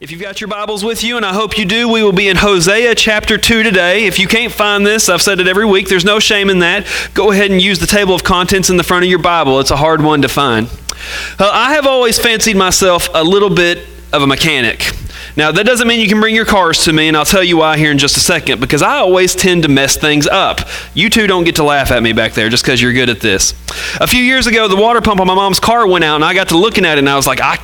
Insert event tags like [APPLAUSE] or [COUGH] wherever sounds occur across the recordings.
If you've got your Bibles with you, and I hope you do, we will be in Hosea chapter 2 today. If you can't find this, I've said it every week, there's no shame in that. Go ahead and use the table of contents in the front of your Bible. It's a hard one to find. I have always fancied myself a little bit of a mechanic. Now, that doesn't mean you can bring your cars to me, and I'll tell you why here in just a second, because I always tend to mess things up. You two don't get to laugh at me back there just because you're good at this. A few years ago, the water pump on my mom's car went out, and I got to looking at it, and I was like, I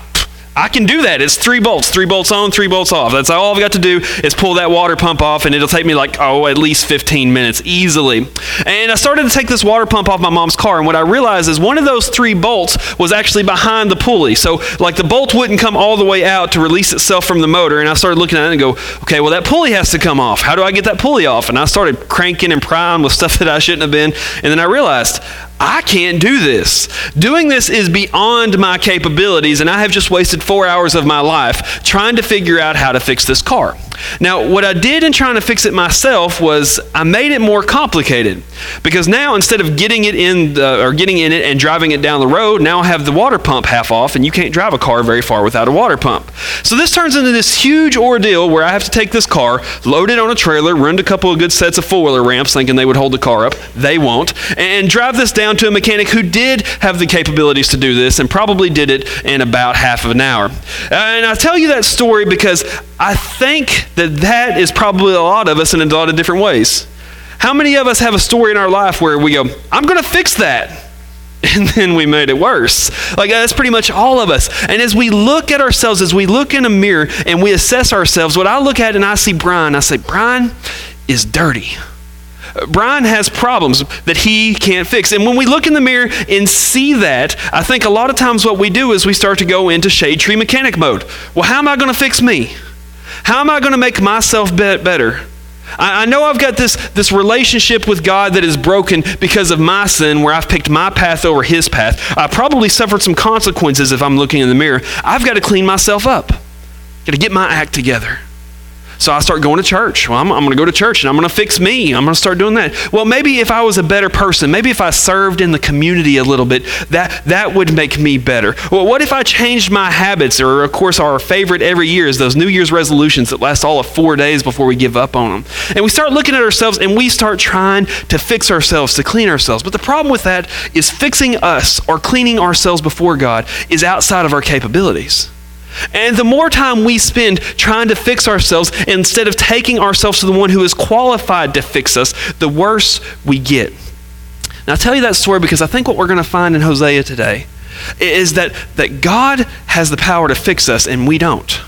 I can do that. It's three bolts, three bolts on, three bolts off. That's all I've got to do is pull that water pump off, and it'll take me like, oh, at least 15 minutes easily. And I started to take this water pump off my mom's car, and what I realized is one of those three bolts was actually behind the pulley. So, like, the bolt wouldn't come all the way out to release itself from the motor. And I started looking at it and go, okay, well, that pulley has to come off. How do I get that pulley off? And I started cranking and prying with stuff [LAUGHS] that I shouldn't have been. And then I realized, I can't do this. Doing this is beyond my capabilities, and I have just wasted four hours of my life trying to figure out how to fix this car. Now, what I did in trying to fix it myself was I made it more complicated because now instead of getting it in the, or getting in it and driving it down the road, now I have the water pump half off, and you can't drive a car very far without a water pump. So this turns into this huge ordeal where I have to take this car, load it on a trailer, run a couple of good sets of four wheeler ramps, thinking they would hold the car up. They won't, and drive this down to a mechanic who did have the capabilities to do this and probably did it in about half of an hour. And I tell you that story because I think that that is probably a lot of us in a lot of different ways. How many of us have a story in our life where we go, I'm going to fix that? [LAUGHS] And then we made it worse. Like that's pretty much all of us. And as we look at ourselves, as we look in a mirror and we assess ourselves, what I look at and I see Brian, I say, Brian is dirty. Brian has problems that he can't fix. And when we look in the mirror and see that, I think a lot of times what we do is we start to go into shade tree mechanic mode. Well, how am I going to fix me? How am I going to make myself better? I know I've got this, this relationship with God that is broken because of my sin, where I've picked my path over His path. I probably suffered some consequences if I'm looking in the mirror. I've got to clean myself up, got to get my act together. So I start going to church. Well, I'm, I'm going to go to church and I'm going to fix me. I'm going to start doing that. Well, maybe if I was a better person, maybe if I served in the community a little bit, that, that would make me better. Well, what if I changed my habits? Or, of course, our favorite every year is those New Year's resolutions that last all of four days before we give up on them. And we start looking at ourselves and we start trying to fix ourselves, to clean ourselves. But the problem with that is fixing us or cleaning ourselves before God is outside of our capabilities. And the more time we spend trying to fix ourselves instead of taking ourselves to the one who is qualified to fix us, the worse we get. Now, I'll tell you that story because I think what we're going to find in Hosea today is that, that God has the power to fix us and we don't.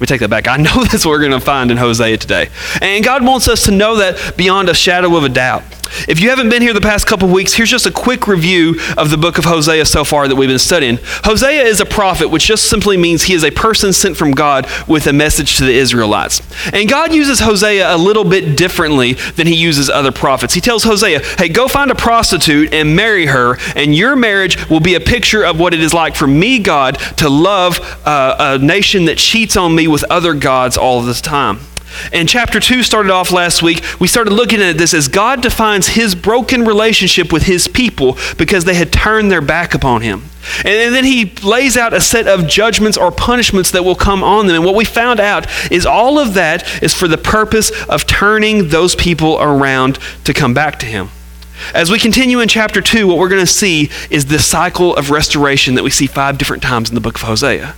We take that back. I know [LAUGHS] that's what we're going to find in Hosea today. And God wants us to know that beyond a shadow of a doubt. If you haven't been here the past couple weeks, here's just a quick review of the book of Hosea so far that we've been studying. Hosea is a prophet, which just simply means he is a person sent from God with a message to the Israelites. And God uses Hosea a little bit differently than he uses other prophets. He tells Hosea, hey, go find a prostitute and marry her, and your marriage will be a picture of what it is like for me, God, to love uh, a nation that cheats on me with other gods all the time. And chapter 2 started off last week. We started looking at this as God defines his broken relationship with his people because they had turned their back upon him. And then he lays out a set of judgments or punishments that will come on them. And what we found out is all of that is for the purpose of turning those people around to come back to him. As we continue in chapter 2, what we're going to see is the cycle of restoration that we see five different times in the book of Hosea.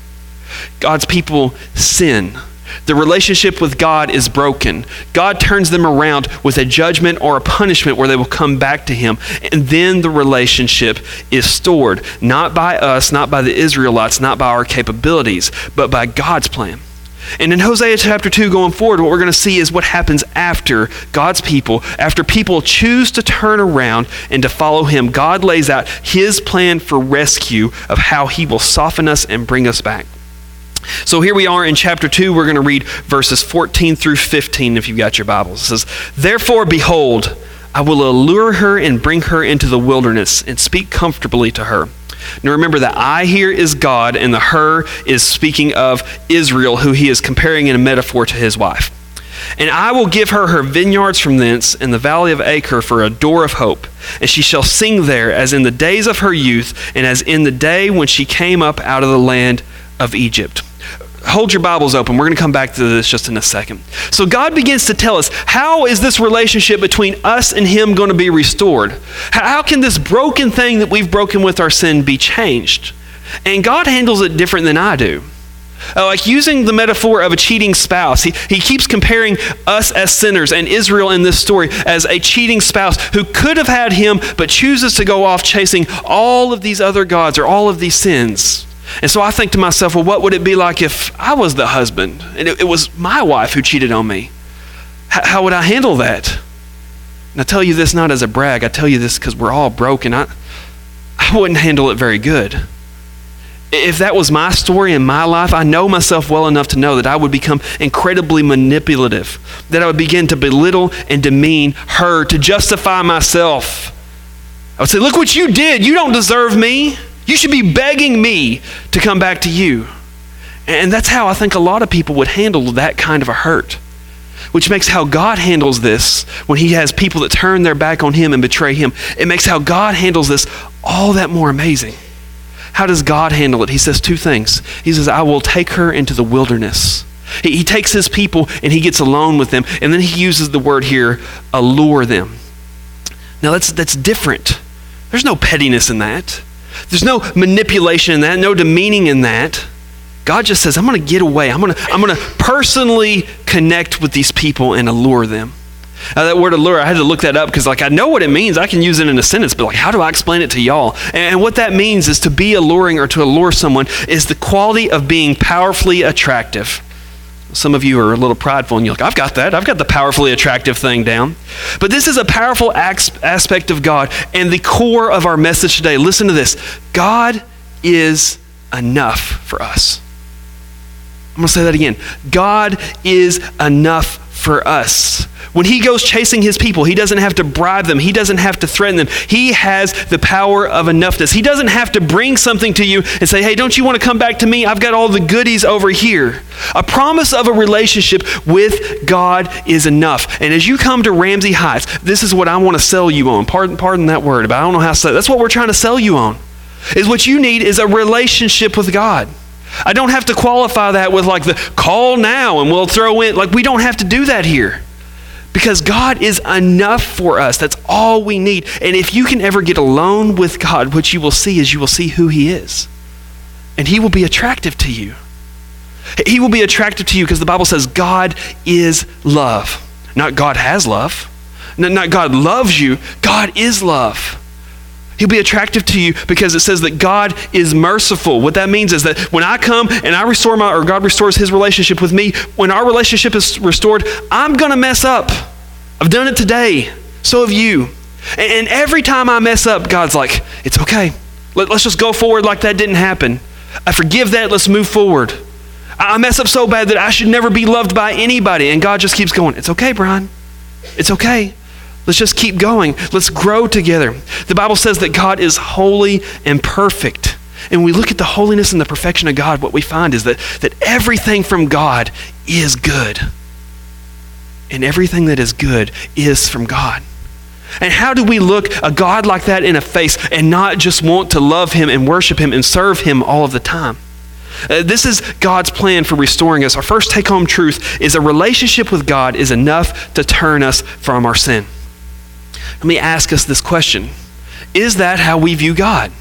God's people sin the relationship with God is broken. God turns them around with a judgment or a punishment where they will come back to Him. And then the relationship is stored, not by us, not by the Israelites, not by our capabilities, but by God's plan. And in Hosea chapter 2, going forward, what we're going to see is what happens after God's people, after people choose to turn around and to follow Him. God lays out His plan for rescue of how He will soften us and bring us back. So here we are in chapter 2. We're going to read verses 14 through 15 if you've got your Bibles. It says, Therefore, behold, I will allure her and bring her into the wilderness and speak comfortably to her. Now remember, the I here is God, and the her is speaking of Israel, who he is comparing in a metaphor to his wife. And I will give her her vineyards from thence, and the valley of Achor for a door of hope. And she shall sing there as in the days of her youth, and as in the day when she came up out of the land of Egypt. Hold your Bibles open. We're going to come back to this just in a second. So, God begins to tell us how is this relationship between us and Him going to be restored? How can this broken thing that we've broken with our sin be changed? And God handles it different than I do. Uh, like using the metaphor of a cheating spouse, he, he keeps comparing us as sinners and Israel in this story as a cheating spouse who could have had him but chooses to go off chasing all of these other gods or all of these sins. And so I think to myself, well, what would it be like if I was the husband and it, it was my wife who cheated on me? H- how would I handle that? And I tell you this not as a brag, I tell you this because we're all broken. I, I wouldn't handle it very good if that was my story in my life, I know myself well enough to know that I would become incredibly manipulative, that I would begin to belittle and demean her to justify myself. I would say, Look what you did. You don't deserve me. You should be begging me to come back to you. And that's how I think a lot of people would handle that kind of a hurt, which makes how God handles this when He has people that turn their back on Him and betray Him. It makes how God handles this all that more amazing. How does God handle it? He says two things. He says, I will take her into the wilderness. He, he takes his people and he gets alone with them. And then he uses the word here, allure them. Now that's, that's different. There's no pettiness in that. There's no manipulation in that, no demeaning in that. God just says, I'm going to get away. I'm going to I'm going to personally connect with these people and allure them. Uh, that word allure, I had to look that up because, like, I know what it means. I can use it in a sentence, but like, how do I explain it to y'all? And what that means is to be alluring or to allure someone is the quality of being powerfully attractive. Some of you are a little prideful and you're like, I've got that. I've got the powerfully attractive thing down. But this is a powerful aspect of God and the core of our message today. Listen to this God is enough for us. I'm going to say that again. God is enough for us. When he goes chasing his people, he doesn't have to bribe them, he doesn't have to threaten them. He has the power of enoughness. He doesn't have to bring something to you and say, hey, don't you want to come back to me? I've got all the goodies over here. A promise of a relationship with God is enough. And as you come to Ramsey Heights, this is what I want to sell you on. Pardon, pardon that word, but I don't know how to say. That's what we're trying to sell you on. Is what you need is a relationship with God. I don't have to qualify that with like the call now and we'll throw in. Like, we don't have to do that here. Because God is enough for us. That's all we need. And if you can ever get alone with God, what you will see is you will see who He is. And He will be attractive to you. He will be attractive to you because the Bible says God is love. Not God has love. Not God loves you. God is love. He'll be attractive to you because it says that God is merciful. What that means is that when I come and I restore my, or God restores his relationship with me, when our relationship is restored, I'm going to mess up. I've done it today. So have you. And, every time I mess up, God's like, it's okay. Let, us just go forward like that didn't happen. I forgive that. Let's move forward. I mess up so bad that I should never be loved by anybody. And God just keeps going, it's okay, Brian. It's okay. Let's just keep going. Let's grow together. The Bible says that God is holy and perfect. And when we look at the holiness and the perfection of God, what we find is that, that everything from God is good. And everything that is good is from God. And how do we look a God like that in a face and not just want to love Him and worship Him and serve Him all of the time? Uh, this is God's plan for restoring us. Our first take home truth is a relationship with God is enough to turn us from our sin. Let me ask us this question Is that how we view God?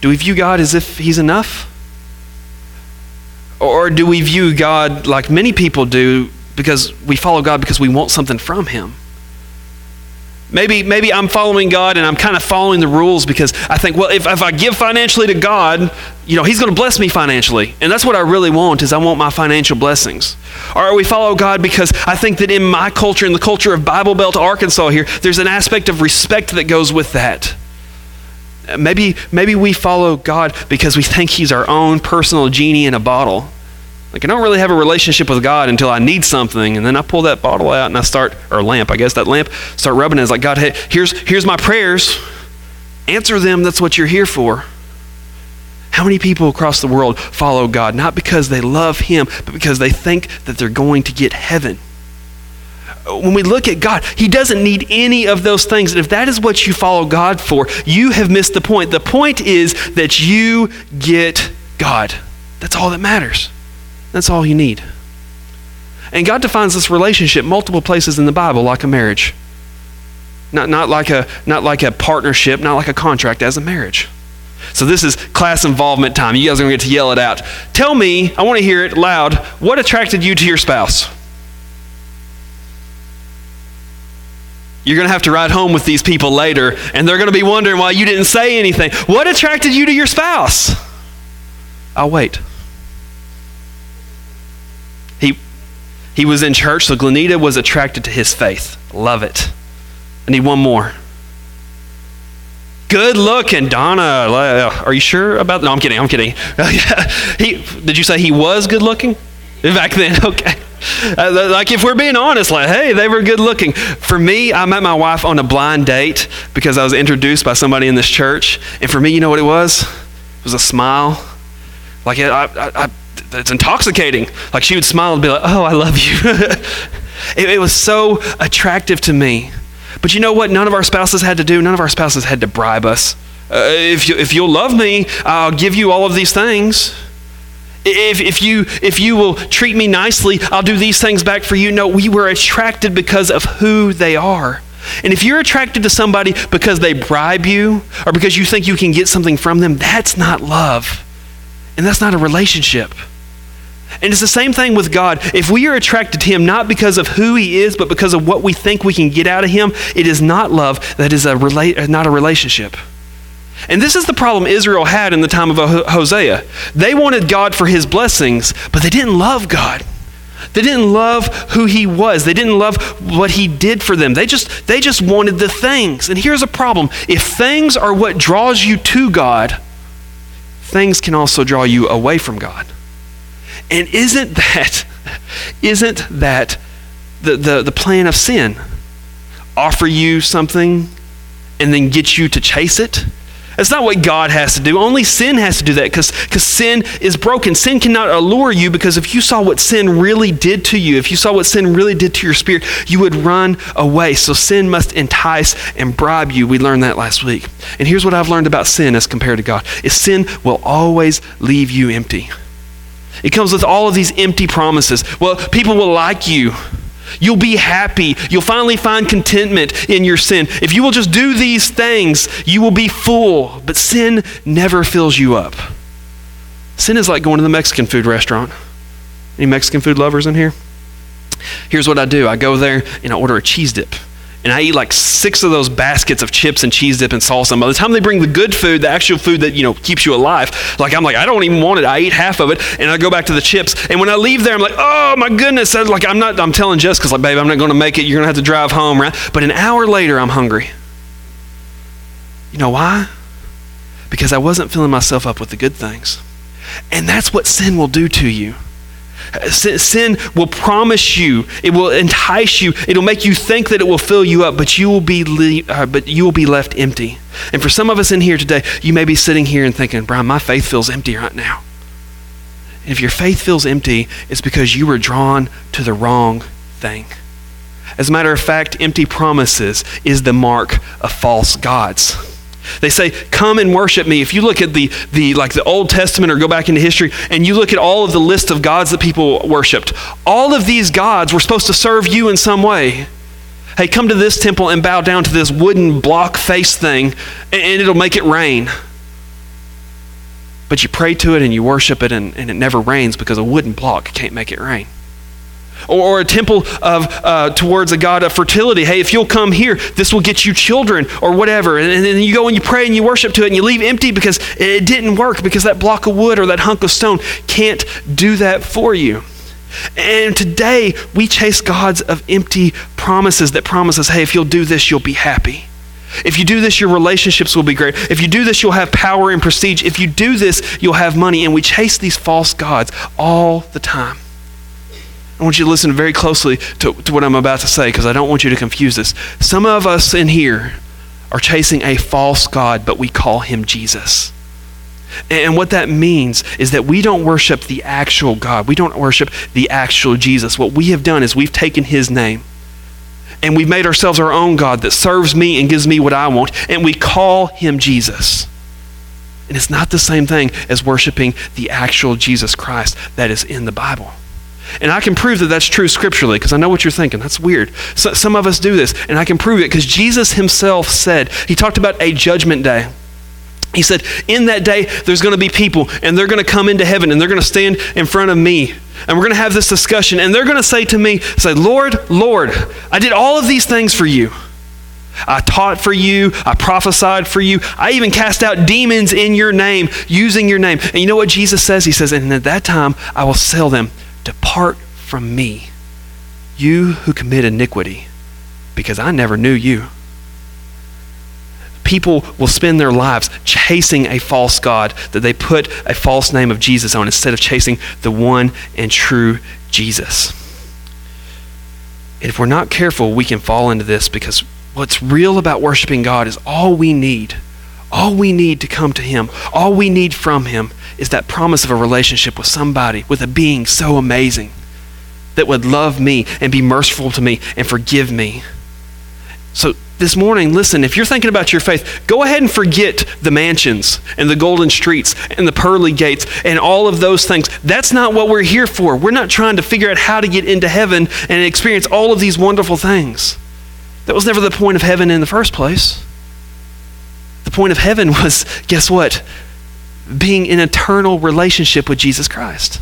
Do we view God as if He's enough? Or do we view God like many people do because we follow God because we want something from Him? Maybe, maybe I'm following God and I'm kind of following the rules because I think, well, if, if I give financially to God, you know, He's going to bless me financially. And that's what I really want is I want my financial blessings. Or we follow God because I think that in my culture, in the culture of Bible Belt, Arkansas here, there's an aspect of respect that goes with that. Maybe, maybe we follow God because we think He's our own personal genie in a bottle. Like, I don't really have a relationship with God until I need something, and then I pull that bottle out and I start, or lamp, I guess, that lamp, start rubbing it. It's like, God, hey, here's, here's my prayers. Answer them, that's what you're here for. How many people across the world follow God? Not because they love Him, but because they think that they're going to get heaven. When we look at God, He doesn't need any of those things. And if that is what you follow God for, you have missed the point. The point is that you get God. That's all that matters. That's all you need. And God defines this relationship multiple places in the Bible like a marriage. Not, not, like a, not like a partnership, not like a contract, as a marriage. So this is class involvement time. You guys are going to get to yell it out. Tell me, I want to hear it loud, what attracted you to your spouse? You're going to have to ride home with these people later, and they're going to be wondering why you didn't say anything. What attracted you to your spouse? I'll wait. He was in church, so Glenita was attracted to his faith. Love it. I need one more. Good looking, Donna. Are you sure about that? No, I'm kidding. I'm kidding. [LAUGHS] he, did you say he was good looking? Back then, [LAUGHS] okay. Uh, like if we're being honest, like, hey, they were good looking. For me, I met my wife on a blind date because I was introduced by somebody in this church. And for me, you know what it was? It was a smile. Like, I, I, I, it's intoxicating. Like she would smile and be like, oh, I love you. [LAUGHS] it, it was so attractive to me. But you know what? None of our spouses had to do. None of our spouses had to bribe us. Uh, if, you, if you'll love me, I'll give you all of these things. If, if, you, if you will treat me nicely, I'll do these things back for you. No, we were attracted because of who they are. And if you're attracted to somebody because they bribe you or because you think you can get something from them, that's not love. And that's not a relationship. And it's the same thing with God. If we are attracted to Him not because of who He is, but because of what we think we can get out of Him, it is not love. That is a rela- not a relationship. And this is the problem Israel had in the time of Hosea. They wanted God for His blessings, but they didn't love God. They didn't love who He was. They didn't love what He did for them. They just, they just wanted the things. And here's a problem if things are what draws you to God, things can also draw you away from God. And isn't that, isn't that the, the, the plan of sin? Offer you something and then get you to chase it? That's not what God has to do. Only sin has to do that because sin is broken. Sin cannot allure you because if you saw what sin really did to you, if you saw what sin really did to your spirit, you would run away. So sin must entice and bribe you. We learned that last week. And here's what I've learned about sin as compared to God is sin will always leave you empty. It comes with all of these empty promises. Well, people will like you. You'll be happy. You'll finally find contentment in your sin. If you will just do these things, you will be full. But sin never fills you up. Sin is like going to the Mexican food restaurant. Any Mexican food lovers in here? Here's what I do I go there and I order a cheese dip and I eat like six of those baskets of chips and cheese dip and salsa. And by the time they bring the good food, the actual food that you know keeps you alive, like I'm like I don't even want it. I eat half of it, and I go back to the chips. And when I leave there, I'm like, oh my goodness! I like I'm not. I'm telling Jessica, like, babe, I'm not going to make it. You're going to have to drive home, right? But an hour later, I'm hungry. You know why? Because I wasn't filling myself up with the good things, and that's what sin will do to you. Sin will promise you, it will entice you, it'll make you think that it will fill you up, but you will be, le- uh, but you will be left empty. And for some of us in here today, you may be sitting here and thinking, Brian, my faith feels empty right now. And if your faith feels empty, it's because you were drawn to the wrong thing. As a matter of fact, empty promises is the mark of false gods. They say, "Come and worship me." If you look at the the like the Old Testament or go back into history and you look at all of the list of gods that people worshipped, all of these gods were supposed to serve you in some way. Hey, come to this temple and bow down to this wooden block face thing and it'll make it rain. But you pray to it and you worship it and, and it never rains because a wooden block can't make it rain or, a temple of uh, towards a god of fertility. Hey, if you'll come here, this will get you children or whatever. And, and then you go and you pray and you worship to it and you leave empty because it didn't work because that block of wood or that hunk of stone can't do that for you. And today we chase gods of empty promises that promise us, hey, if you'll do this, you'll be happy. If you do this, your relationships will be great. If you do this, you'll have power and prestige. If you do this, you'll have money. And we chase these false gods all the time. I want you to listen very closely to, to what I'm about to say because I don't want you to confuse this. Some of us in here are chasing a false God, but we call him Jesus. And what that means is that we don't worship the actual God. We don't worship the actual Jesus. What we have done is we've taken his name and we've made ourselves our own God that serves me and gives me what I want, and we call him Jesus. And it's not the same thing as worshiping the actual Jesus Christ that is in the Bible. And I can prove that that's true scripturally because I know what you're thinking. That's weird. So, some of us do this, and I can prove it because Jesus himself said, He talked about a judgment day. He said, In that day, there's going to be people, and they're going to come into heaven, and they're going to stand in front of me, and we're going to have this discussion, and they're going to say to me, Say, Lord, Lord, I did all of these things for you. I taught for you. I prophesied for you. I even cast out demons in your name, using your name. And you know what Jesus says? He says, And at that time I will sell them. Depart from me, you who commit iniquity, because I never knew you. People will spend their lives chasing a false God that they put a false name of Jesus on instead of chasing the one and true Jesus. And if we're not careful, we can fall into this because what's real about worshiping God is all we need. All we need to come to Him, all we need from Him is that promise of a relationship with somebody, with a being so amazing that would love me and be merciful to me and forgive me. So, this morning, listen, if you're thinking about your faith, go ahead and forget the mansions and the golden streets and the pearly gates and all of those things. That's not what we're here for. We're not trying to figure out how to get into heaven and experience all of these wonderful things. That was never the point of heaven in the first place. The point of heaven was, guess what? Being in eternal relationship with Jesus Christ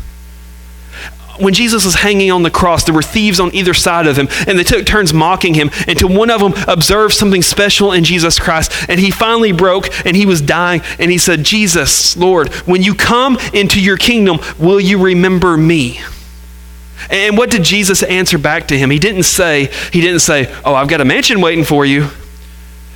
when Jesus was hanging on the cross, there were thieves on either side of him, and they took turns mocking him until one of them observed something special in Jesus Christ. And he finally broke and he was dying. And he said, Jesus, Lord, when you come into your kingdom, will you remember me? And what did Jesus answer back to him? He didn't say, he didn't say, Oh, I've got a mansion waiting for you.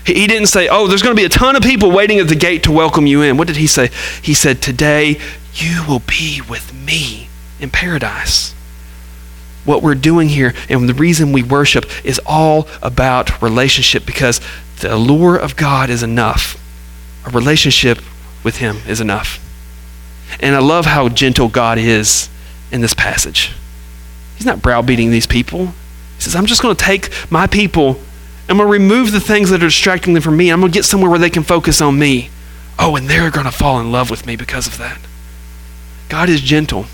He didn't say, Oh, there's going to be a ton of people waiting at the gate to welcome you in. What did he say? He said, Today you will be with me in paradise. What we're doing here and the reason we worship is all about relationship because the allure of God is enough. A relationship with Him is enough. And I love how gentle God is in this passage. He's not browbeating these people. He says, I'm just going to take my people, I'm going to remove the things that are distracting them from me. I'm going to get somewhere where they can focus on me. Oh, and they're going to fall in love with me because of that. God is gentle.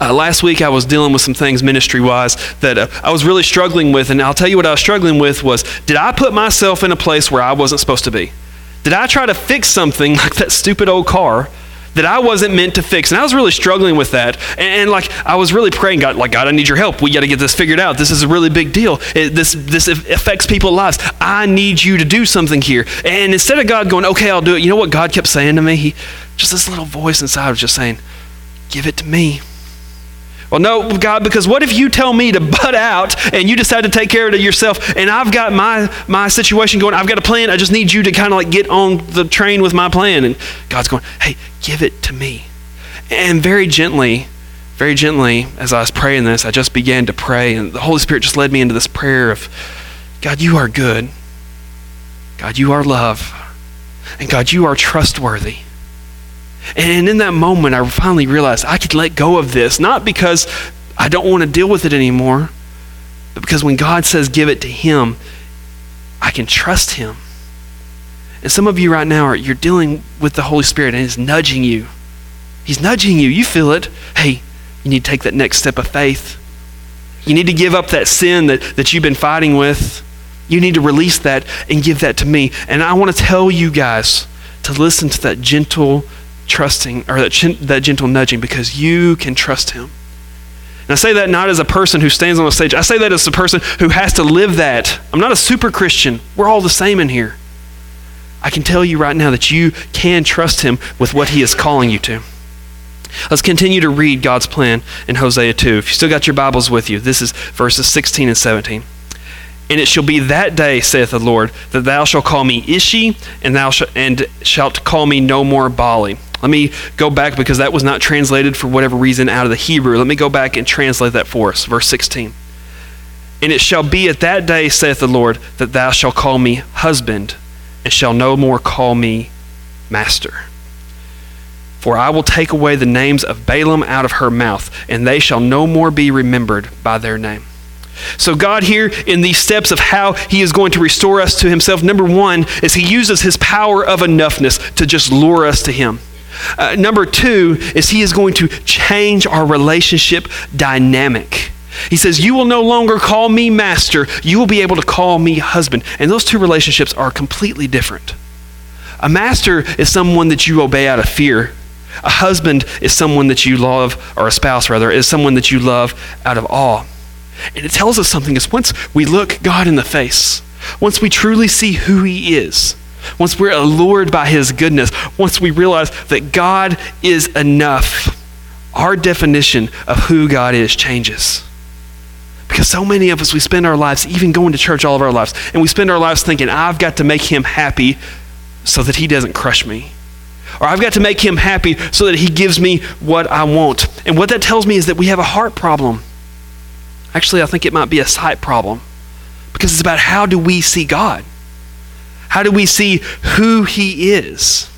Uh, last week I was dealing with some things ministry wise that uh, I was really struggling with, and I'll tell you what I was struggling with was did I put myself in a place where I wasn't supposed to be? Did I try to fix something [LAUGHS] like that stupid old car that I wasn't meant to fix? And I was really struggling with that, and, and like I was really praying, God, like God, I need your help. We got to get this figured out. This is a really big deal. It, this this affects people's lives. I need you to do something here. And instead of God going, okay, I'll do it. You know what God kept saying to me? He just this little voice inside was just saying, give it to me well, no, God, because what if you tell me to butt out and you decide to take care of it yourself and I've got my, my situation going, I've got a plan, I just need you to kind of like get on the train with my plan. And God's going, hey, give it to me. And very gently, very gently, as I was praying this, I just began to pray and the Holy Spirit just led me into this prayer of, God, you are good. God, you are love. And God, you are trustworthy. And in that moment, I finally realized I could let go of this, not because I don't want to deal with it anymore, but because when God says give it to Him, I can trust Him. And some of you right now are you're dealing with the Holy Spirit and He's nudging you. He's nudging you. You feel it. Hey, you need to take that next step of faith. You need to give up that sin that, that you've been fighting with. You need to release that and give that to me. And I want to tell you guys to listen to that gentle trusting or that, that gentle nudging because you can trust him. And I say that not as a person who stands on a stage. I say that as a person who has to live that. I'm not a super Christian. We're all the same in here. I can tell you right now that you can trust him with what he is calling you to. Let's continue to read God's plan in Hosea 2. If you still got your Bibles with you, this is verses 16 and 17. And it shall be that day, saith the Lord, that thou shalt call me Ishi, and thou sh- and shalt call me no more Baali. Let me go back because that was not translated for whatever reason out of the Hebrew. Let me go back and translate that for us. Verse 16. And it shall be at that day, saith the Lord, that thou shalt call me husband, and shall no more call me master. For I will take away the names of Baalim out of her mouth, and they shall no more be remembered by their name. So, God, here in these steps of how He is going to restore us to Himself, number one is He uses His power of enoughness to just lure us to Him. Uh, number two is He is going to change our relationship dynamic. He says, You will no longer call me master, you will be able to call me husband. And those two relationships are completely different. A master is someone that you obey out of fear. A husband is someone that you love, or a spouse rather, is someone that you love out of awe. And it tells us something is once we look God in the face, once we truly see who He is, once we're allured by His goodness, once we realize that God is enough, our definition of who God is changes. Because so many of us, we spend our lives, even going to church all of our lives, and we spend our lives thinking, I've got to make him happy so that he doesn't crush me. Or I've got to make him happy so that he gives me what I want. And what that tells me is that we have a heart problem. Actually, I think it might be a sight problem. Because it's about how do we see God? How do we see who he is?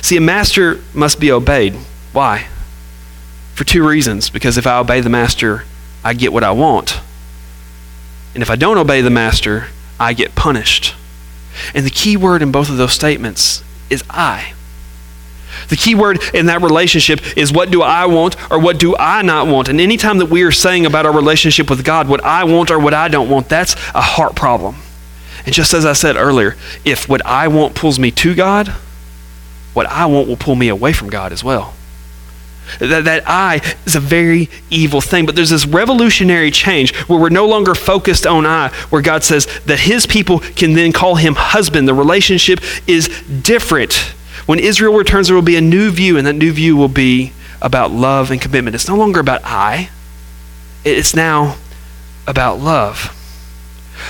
See, a master must be obeyed. Why? For two reasons. Because if I obey the master, I get what I want. And if I don't obey the master, I get punished. And the key word in both of those statements is I. The key word in that relationship is what do I want or what do I not want? And anytime that we are saying about our relationship with God, what I want or what I don't want, that's a heart problem. And just as I said earlier, if what I want pulls me to God, what I want will pull me away from God as well. That, that I is a very evil thing. But there's this revolutionary change where we're no longer focused on I, where God says that his people can then call him husband. The relationship is different. When Israel returns, there will be a new view, and that new view will be about love and commitment. It's no longer about I, it's now about love.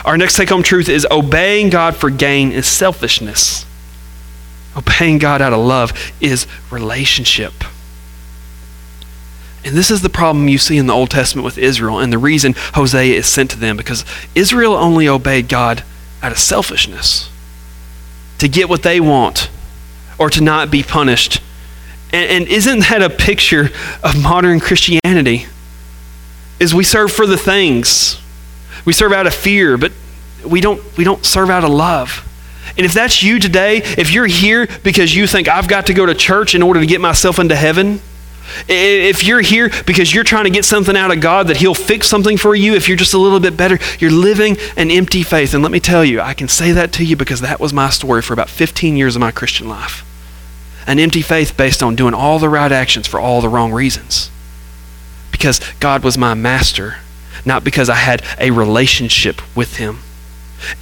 Our next take home truth is obeying God for gain is selfishness. Obeying God out of love is relationship. And this is the problem you see in the Old Testament with Israel, and the reason Hosea is sent to them, because Israel only obeyed God out of selfishness to get what they want or to not be punished. And, and isn't that a picture of modern Christianity? Is we serve for the things. We serve out of fear, but we don't, we don't serve out of love. And if that's you today, if you're here because you think I've got to go to church in order to get myself into heaven, if you're here because you're trying to get something out of God that He'll fix something for you, if you're just a little bit better, you're living an empty faith. And let me tell you, I can say that to you because that was my story for about 15 years of my Christian life. An empty faith based on doing all the right actions for all the wrong reasons. Because God was my master, not because I had a relationship with Him.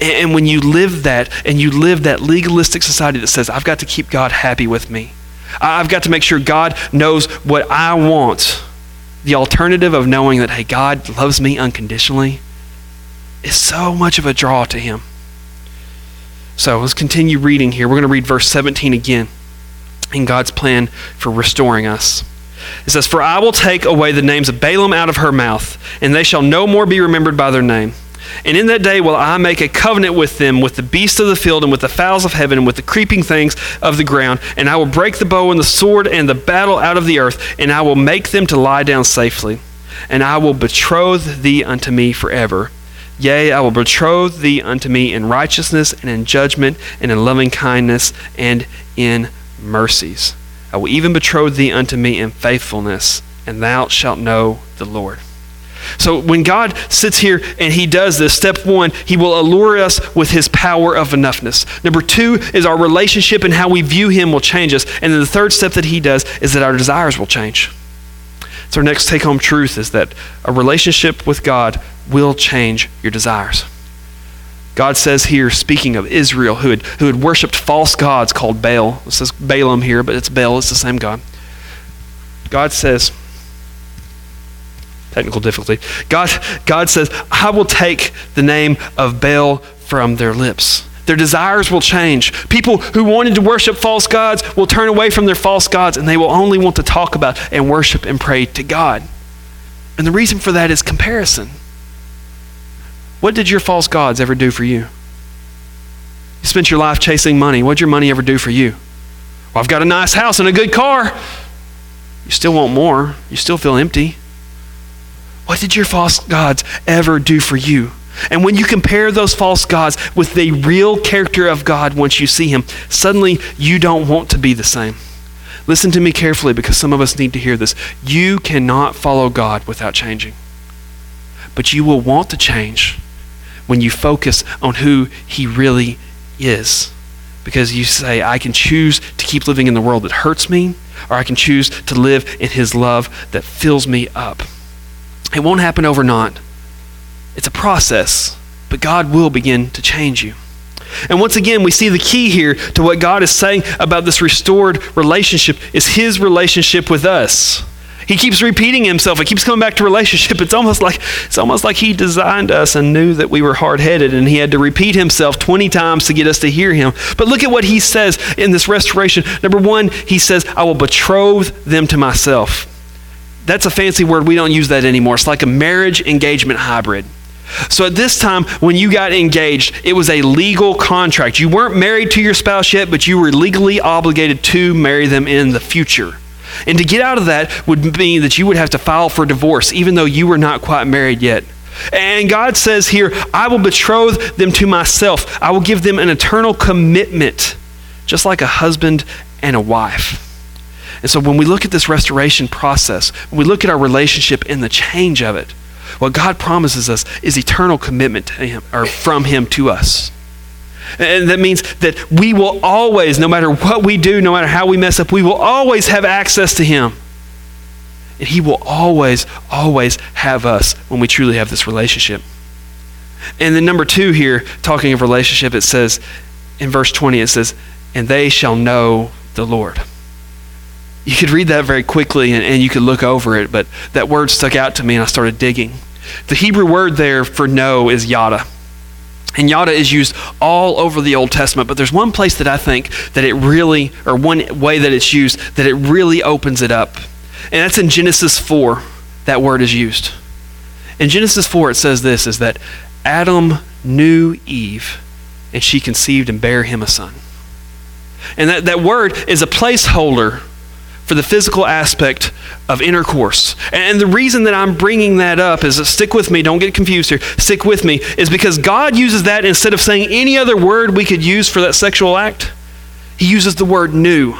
And when you live that, and you live that legalistic society that says, I've got to keep God happy with me I've got to make sure God knows what I want. The alternative of knowing that, hey, God loves me unconditionally is so much of a draw to Him. So let's continue reading here. We're going to read verse 17 again in God's plan for restoring us. It says, For I will take away the names of Baalim out of her mouth, and they shall no more be remembered by their name. And in that day will I make a covenant with them, with the beasts of the field, and with the fowls of heaven, and with the creeping things of the ground. And I will break the bow and the sword and the battle out of the earth, and I will make them to lie down safely. And I will betroth thee unto me forever. Yea, I will betroth thee unto me in righteousness and in judgment and in loving kindness and in mercies. I will even betroth thee unto me in faithfulness, and thou shalt know the Lord. So when God sits here and he does this, step one, he will allure us with his power of enoughness. Number two is our relationship and how we view him will change us. And then the third step that he does is that our desires will change. So our next take home truth is that a relationship with God will change your desires. God says here, speaking of Israel, who had, who had worshipped false gods called Baal. It says Baalim here, but it's Baal, it's the same God. God says, technical difficulty. God, God says, I will take the name of Baal from their lips. Their desires will change. People who wanted to worship false gods will turn away from their false gods and they will only want to talk about and worship and pray to God. And the reason for that is comparison. What did your false gods ever do for you? You spent your life chasing money. What'd your money ever do for you? Well, I've got a nice house and a good car. You still want more. You still feel empty. What did your false gods ever do for you? And when you compare those false gods with the real character of God once you see him, suddenly you don't want to be the same. Listen to me carefully because some of us need to hear this. You cannot follow God without changing. But you will want to change when you focus on who he really is. Because you say, I can choose to keep living in the world that hurts me, or I can choose to live in his love that fills me up. It won't happen overnight. It's a process, but God will begin to change you. And once again, we see the key here to what God is saying about this restored relationship is his relationship with us. He keeps repeating himself. It keeps coming back to relationship. It's almost like it's almost like he designed us and knew that we were hard-headed and he had to repeat himself 20 times to get us to hear him. But look at what he says in this restoration. Number 1, he says, "I will betroth them to myself." That's a fancy word. We don't use that anymore. It's like a marriage engagement hybrid. So at this time, when you got engaged, it was a legal contract. You weren't married to your spouse yet, but you were legally obligated to marry them in the future. And to get out of that would mean that you would have to file for divorce, even though you were not quite married yet. And God says here, I will betroth them to myself. I will give them an eternal commitment, just like a husband and a wife. And so when we look at this restoration process, when we look at our relationship and the change of it, what God promises us is eternal commitment to him or from him to us. And that means that we will always, no matter what we do, no matter how we mess up, we will always have access to him. And he will always, always have us when we truly have this relationship. And then number two here, talking of relationship, it says in verse 20, it says, and they shall know the Lord. You could read that very quickly and, and you could look over it, but that word stuck out to me and I started digging. The Hebrew word there for know is yada. And yada is used all over the Old Testament, but there's one place that I think that it really, or one way that it's used, that it really opens it up. And that's in Genesis 4, that word is used. In Genesis 4, it says this is that Adam knew Eve, and she conceived and bare him a son. And that, that word is a placeholder for the physical aspect of intercourse. And the reason that I'm bringing that up is stick with me, don't get confused here. Stick with me is because God uses that instead of saying any other word we could use for that sexual act. He uses the word knew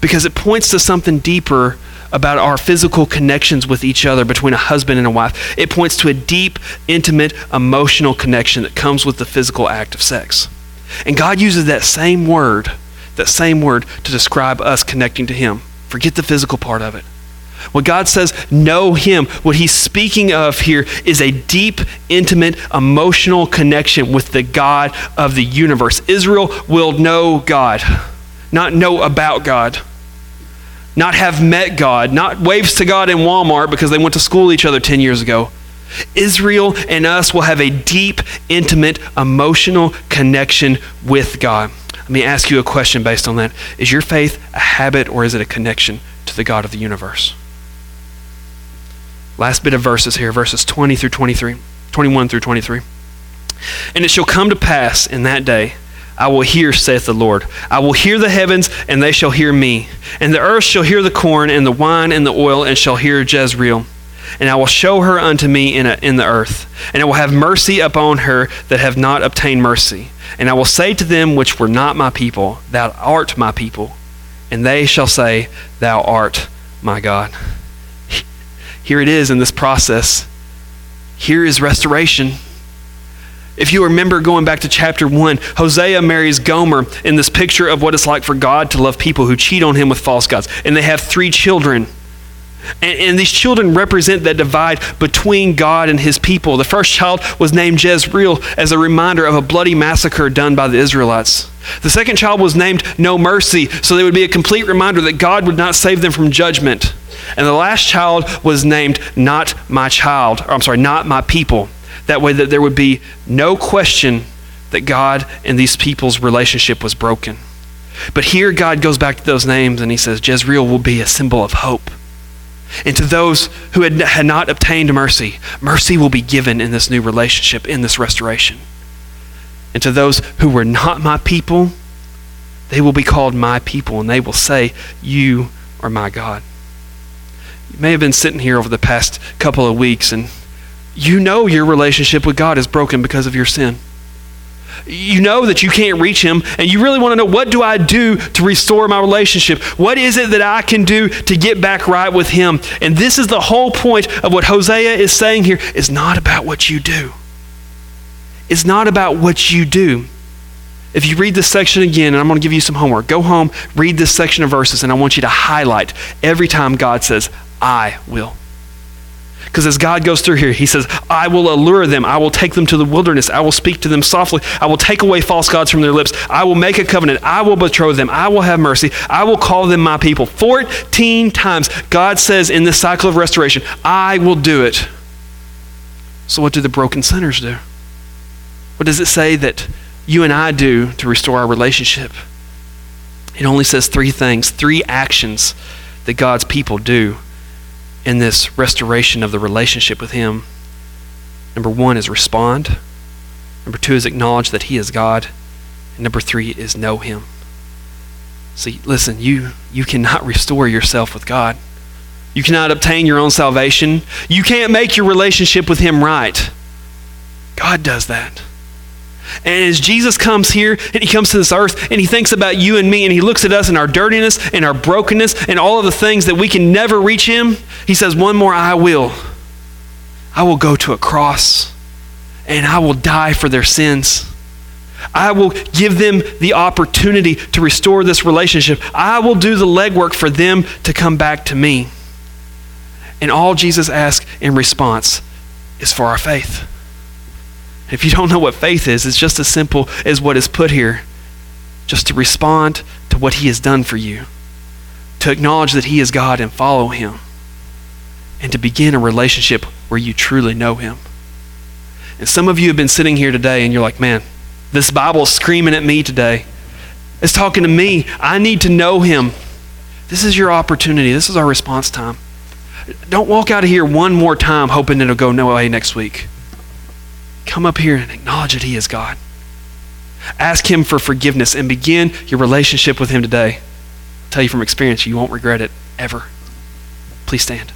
because it points to something deeper about our physical connections with each other between a husband and a wife. It points to a deep, intimate, emotional connection that comes with the physical act of sex. And God uses that same word that same word to describe us connecting to Him. Forget the physical part of it. When God says know Him, what He's speaking of here is a deep, intimate, emotional connection with the God of the universe. Israel will know God, not know about God, not have met God, not waves to God in Walmart because they went to school each other 10 years ago. Israel and us will have a deep, intimate, emotional connection with God. Let me ask you a question based on that. Is your faith a habit or is it a connection to the God of the universe? Last bit of verses here, verses 20 through 23, 21 through 23. And it shall come to pass in that day, I will hear, saith the Lord. I will hear the heavens, and they shall hear me. And the earth shall hear the corn, and the wine, and the oil, and shall hear Jezreel. And I will show her unto me in, a, in the earth. And I will have mercy upon her that have not obtained mercy and I will say to them which were not my people, Thou art my people. And they shall say, Thou art my God. Here it is in this process. Here is restoration. If you remember going back to chapter 1, Hosea marries Gomer in this picture of what it's like for God to love people who cheat on him with false gods. And they have three children. And, and, these children represent that divide between God and his people. The first child was named Jezreel as a reminder of a bloody massacre done by the Israelites. The second child was named No Mercy, so they would be a complete reminder that God would not save them from judgment. And the last child was named Not My Child, or I'm sorry, Not My People. That way that there would be no question that God and these people's relationship was broken. But here God goes back to those names and he says Jezreel will be a symbol of hope. And to those who had, had not obtained mercy, mercy will be given in this new relationship, in this restoration. And to those who were not my people, they will be called my people, and they will say, You are my God. You may have been sitting here over the past couple of weeks, and you know your relationship with God is broken because of your sin. You know that you can't reach Him, and you really want to know what do I do to restore my relationship? What is it that I can do to get back right with Him? And this is the whole point of what Hosea is saying here is not about what you do. It's not about what you do. If you read this section again, and I'm going to give you some homework, go home, read this section of verses, and I want you to highlight every time God says, I will. Because as God goes through here, He says, I will allure them. I will take them to the wilderness. I will speak to them softly. I will take away false gods from their lips. I will make a covenant. I will betroth them. I will have mercy. I will call them my people. 14 times, God says in this cycle of restoration, I will do it. So, what do the broken sinners do? What does it say that you and I do to restore our relationship? It only says three things, three actions that God's people do in this restoration of the relationship with Him. Number one is respond. Number two is acknowledge that He is God. And number three is know Him. See, listen, you, you cannot [LAUGHS] restore yourself with God. You cannot obtain your own salvation. You can't make your relationship with Him right. God does that. And as Jesus comes here and he comes to this earth and he thinks about you and me and he looks at us and our dirtiness and our brokenness and all of the things that we can never reach him, he says, One more, I will. I will go to a cross and I will die for their sins. I will give them the opportunity to restore this relationship. I will do the legwork for them to come back to me. And all Jesus asks in response is for our faith. If you don't know what faith is, it's just as simple as what is put here just to respond to what He has done for you, to acknowledge that He is God and follow Him, and to begin a relationship where you truly know Him. And some of you have been sitting here today and you're like, man, this Bible is screaming at me today. It's talking to me. I need to know Him. This is your opportunity. This is our response time. Don't walk out of here one more time hoping it'll go no way next week. Come up here and acknowledge that He is God. Ask Him for forgiveness and begin your relationship with Him today. I'll tell you from experience, you won't regret it ever. Please stand.